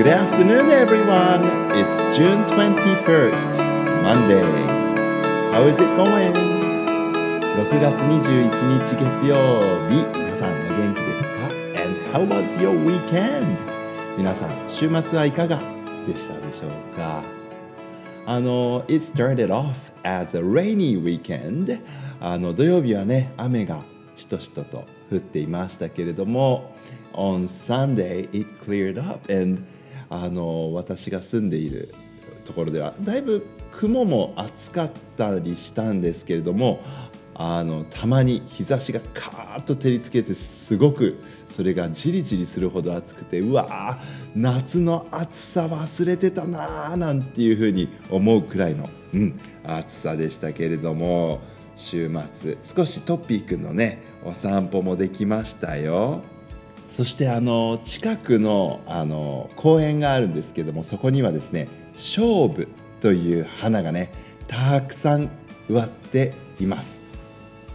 Good afternoon, everyone. It's June 21st, Monday. How is it going? 6月21日月曜日、皆さんお元気ですか ?And how was your weekend? 皆さん、週末はいかがでしたでしょうかあの、It started off as a rainy weekend. あの、土曜日はね、雨がしとしとと降っていましたけれども、On Sunday, it cleared up and あの私が住んでいるところではだいぶ雲も暑かったりしたんですけれどもあのたまに日差しがカーッと照りつけてすごくそれがじりじりするほど暑くてうわ夏の暑さ忘れてたなーなんていうふうに思うくらいの、うん、暑さでしたけれども週末少しトッピーくんのねお散歩もできましたよ。そしてあの近くのあの公園があるんですけどもそこにはですね勝負という花がねたくさん植わっています。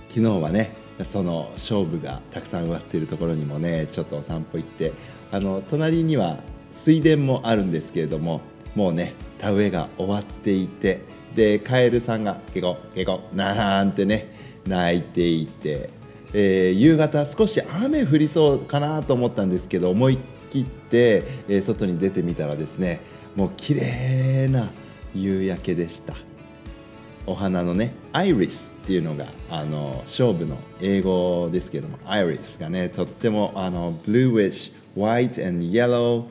昨日はねその勝負がたくさん植わっているところにもねちょっとお散歩行ってあの隣には水田もあるんですけれどももうね田植えが終わっていてでカエルさんが「ゲコゲコ」なんてね泣いていてえー、夕方少し雨降りそうかなと思ったんですけど思い切って、えー、外に出てみたらですねもう綺麗な夕焼けでした。お花のねアイリスっていうのがあの勝負の英語ですけどもアイリスがねとってもあのブルーウィッシュ white and yellow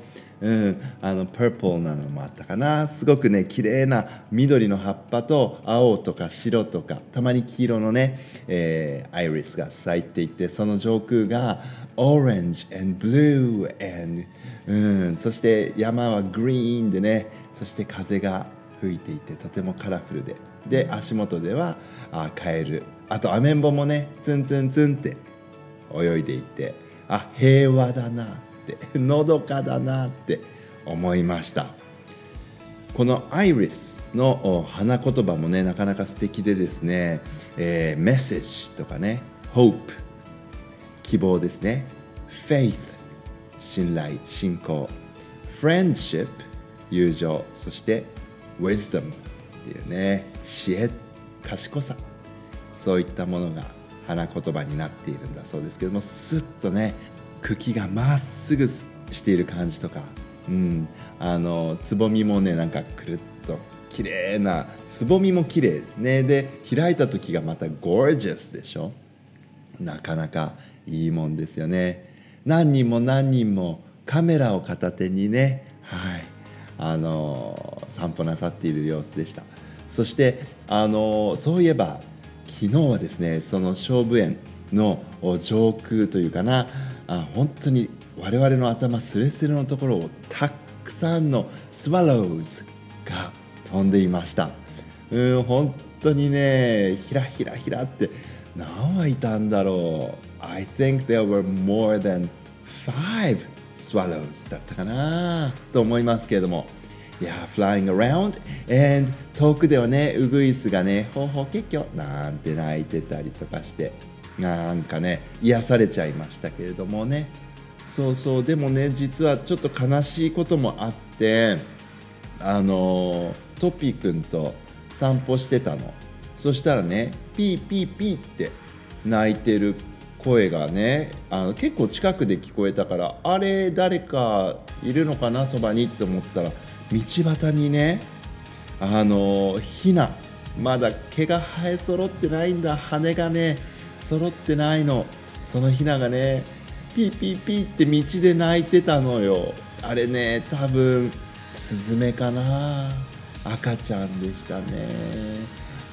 うん、あのパープルなのもあったかな。すごくね綺麗な緑の葉っぱと青とか白とかたまに黄色のね、えー、アイリスが咲いていてその上空がオレンジ and blue and、うん、そして山はグリーンでねそして風が吹いていてとてもカラフルで。で足元ではあカエル。あとアメンボもねツンツンツンって泳いでいて。あ平和だな。ってってのどかだなって思いました。このアイリスの花言葉もねなかなか素敵でですね、えー、メッセージとかね hope 希望ですね。faith 信頼信仰。friendship 友情。そして wisdom っていうね知恵賢さ。そういったものが花言葉になっているんだそうですけどもすっとね茎がまっすぐしている感じとか、うん、あのつぼみもねなんかくるっと綺麗なつぼみも綺麗ね。で開いた時がまたゴージャスでしょ。なかなかいいもんですよね。何人も何人もカメラを片手にね。はい。あの散歩なさっている様子でした。そしてあのそういえば昨日はですねその勝負園の上空というかなあ本当に我々の頭すれすれのところをたくさんのスワローズが飛んでいました。うん本当にねひらひらひらって何羽いたんだろう。I think there were more than five swallows だったかなと思いますけれども。いや flying around and 遠くではねウグイスがねほうほう結局なんて鳴いてたりとかして。なんかね癒されちゃいましたけれどもね。そうそうでもね実はちょっと悲しいこともあってあのトピーくんと散歩してたの。そしたらねピーピーピーって泣いてる声がねあの結構近くで聞こえたからあれ誰かいるのかなそばにって思ったら道端にねあのヒナまだ毛が生え揃ってないんだ羽がね揃ってないの。そのひながねピーピーピーって道で泣いてたのよ。あれね多分スズメかな。赤ちゃんでしたね。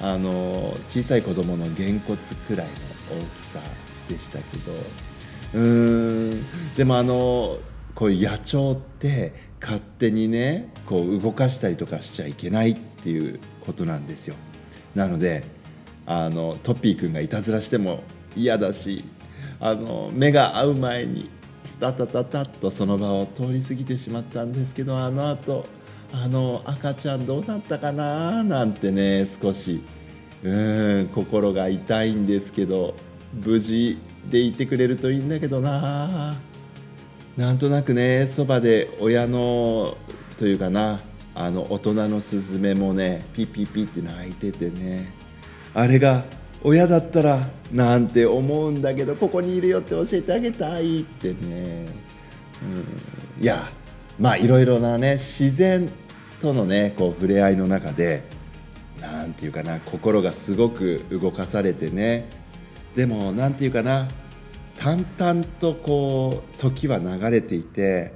あの小さい子供のげんこつくらいの大きさでしたけど。うーん。でもあのこういう野鳥って勝手にねこう動かしたりとかしちゃいけないっていうことなんですよ。なのであのトッピーくんがいたずらしても嫌だしあの目が合う前にスタタタタッとその場を通り過ぎてしまったんですけどあのあとあの赤ちゃんどうなったかな？なんてね少しうん心が痛いんですけど無事でいてくれるといいんだけどな。なんとなくねそばで親のというかなあの大人のスズメもねピッピッピッって泣いててね。あれが親だったらなんて思うんだけどここにいるよって教えてあげたいってね、うん、いやまあいろいろなね自然とのねこう触れ合いの中でなんていうかな心がすごく動かされてね。でもなんていうかな淡々とこう時は流れていて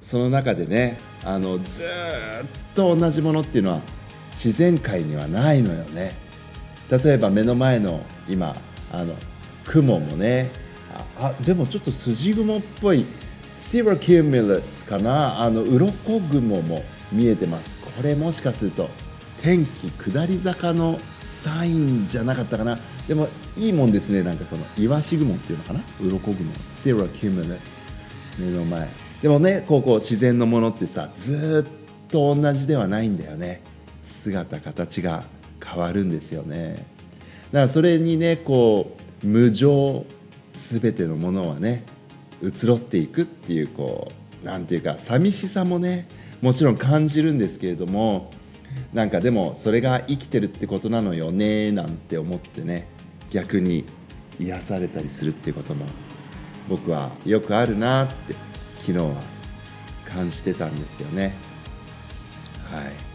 その中でねあのずっと同じものっていうのは自然界にはないのよね。例えば目の前の今あの雲もねあでもちょっと筋雲っぽいシロキュミルスかな？あの鱗雲も見えてます。これもしかすると天気下り坂のサインじゃなかったかな？でもいいもんですねなんかこのイワシ雲っていうのかな？鱗雲。シロキュミルス目の前。でもねこうこう自然のものってさずっと同じではないんだよね。姿形が。変わるんですよね。だからそれにねこう無常全てのものはね移ろっていくっていうこうなんていうか寂しさもねもちろん感じるんですけれどもなんかでもそれが生きてるってことなのよねなんて思ってね逆に癒されたりするっていうことも僕はよくあるなって昨日は感じてたんですよね。はい。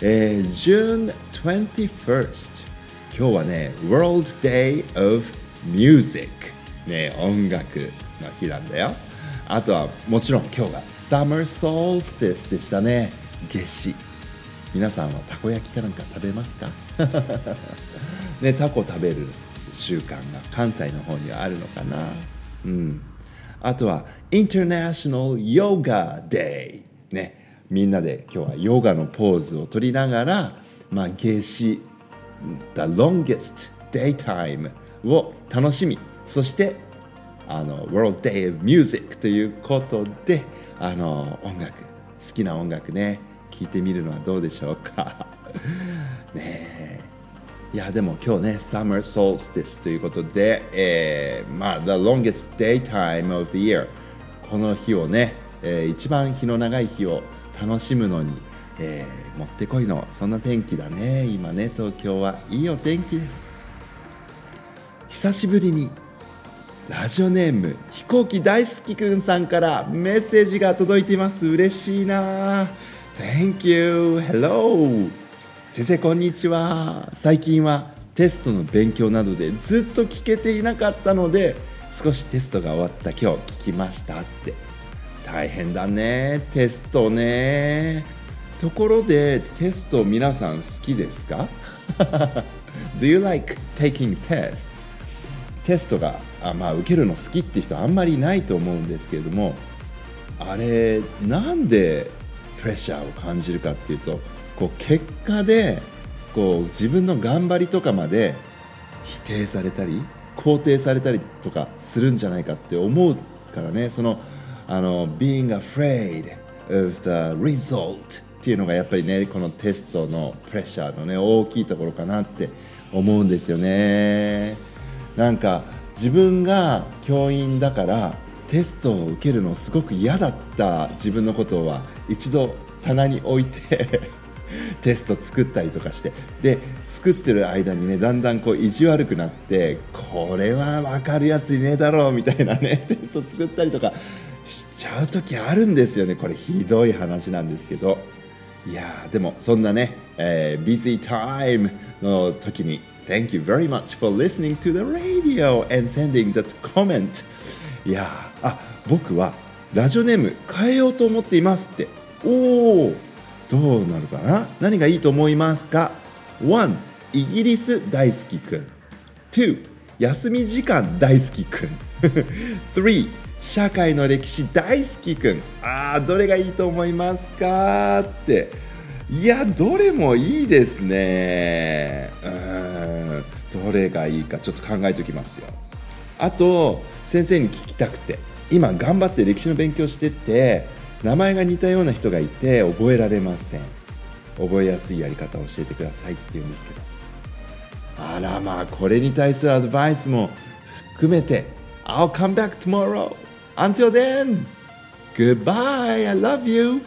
えー、June 21st 今日はね World Day of Music ね音楽の日なんだよ。あとはもちろん今日が Summer Solstice でしたね。夏至。皆さんはたこ焼きかなんか食べますか？ねタコ食べる習慣が関西の方にはあるのかな。うん。あとは International Yoga Day ねみんなで今日はヨガのポーズを取りながらまあ夏至 The longest daytime を楽しみそしてあの World Day of Music ということであの音楽好きな音楽ね聴いてみるのはどうでしょうか？ねいやでも今日ね Summer Solstice ということで、えー、まあ The longest daytime of the year この日をね、えー、一番日の長い日を楽しむのに、えー、もってこいのそんな天気だね。今ね東京はいいお天気です。久しぶりにラジオネーム飛行機大好きくんさんからメッセージが届いています。嬉しいな。Thank you! Hello! 先生こんにちは。最近はテストの勉強などでずっと聞けていなかったので少しテストが終わった今日聞きましたって。大変だねテストね。ところでテスト皆さん好きですか？Do you like taking tests? テストがあ、まあ、受けるの好きって人あんまりないと思うんですけれどもあれなんでプレッシャーを感じるかっていうとこう結果でこう自分の頑張りとかまで否定されたり肯定されたりとかするんじゃないかって思うからね。そのあの being afraid of the result っていうのがやっぱりねこのテストのプレッシャーのね大きいところかなって思うんですよね。なんか自分が教員だからテストを受けるのすごく嫌だった自分のことは一度棚に置いて テスト作ったりとかしてで作ってる間にねだんだんこう意地悪くなってこれは分かるやついねえだろうみたいなね テスト作ったりとかちゃう時あるんですよね。これひどい話なんですけど。いやでもそんなね、えー、busy time の時に Thank you very much for listening to the radio and sending that comment. いやあ僕はラジオネーム変えようと思っていますって。おおどうなるかな？何がいいと思いますか？1イギリス大好きくん。2休み時間大好きくん。3社会の歴史大好きくんあどれがいいと思いますか？って。いやどれもいいですね。うん。どれがいいかちょっと考えておきますよ。あと先生に聞きたくて。今頑張って歴史の勉強してて名前が似たような人がいて覚えられません。覚えやすいやり方を教えてくださいって言うんですけど。あらまあこれに対するアドバイスも含めて I'll come back tomorrow Until then, goodbye. I love you.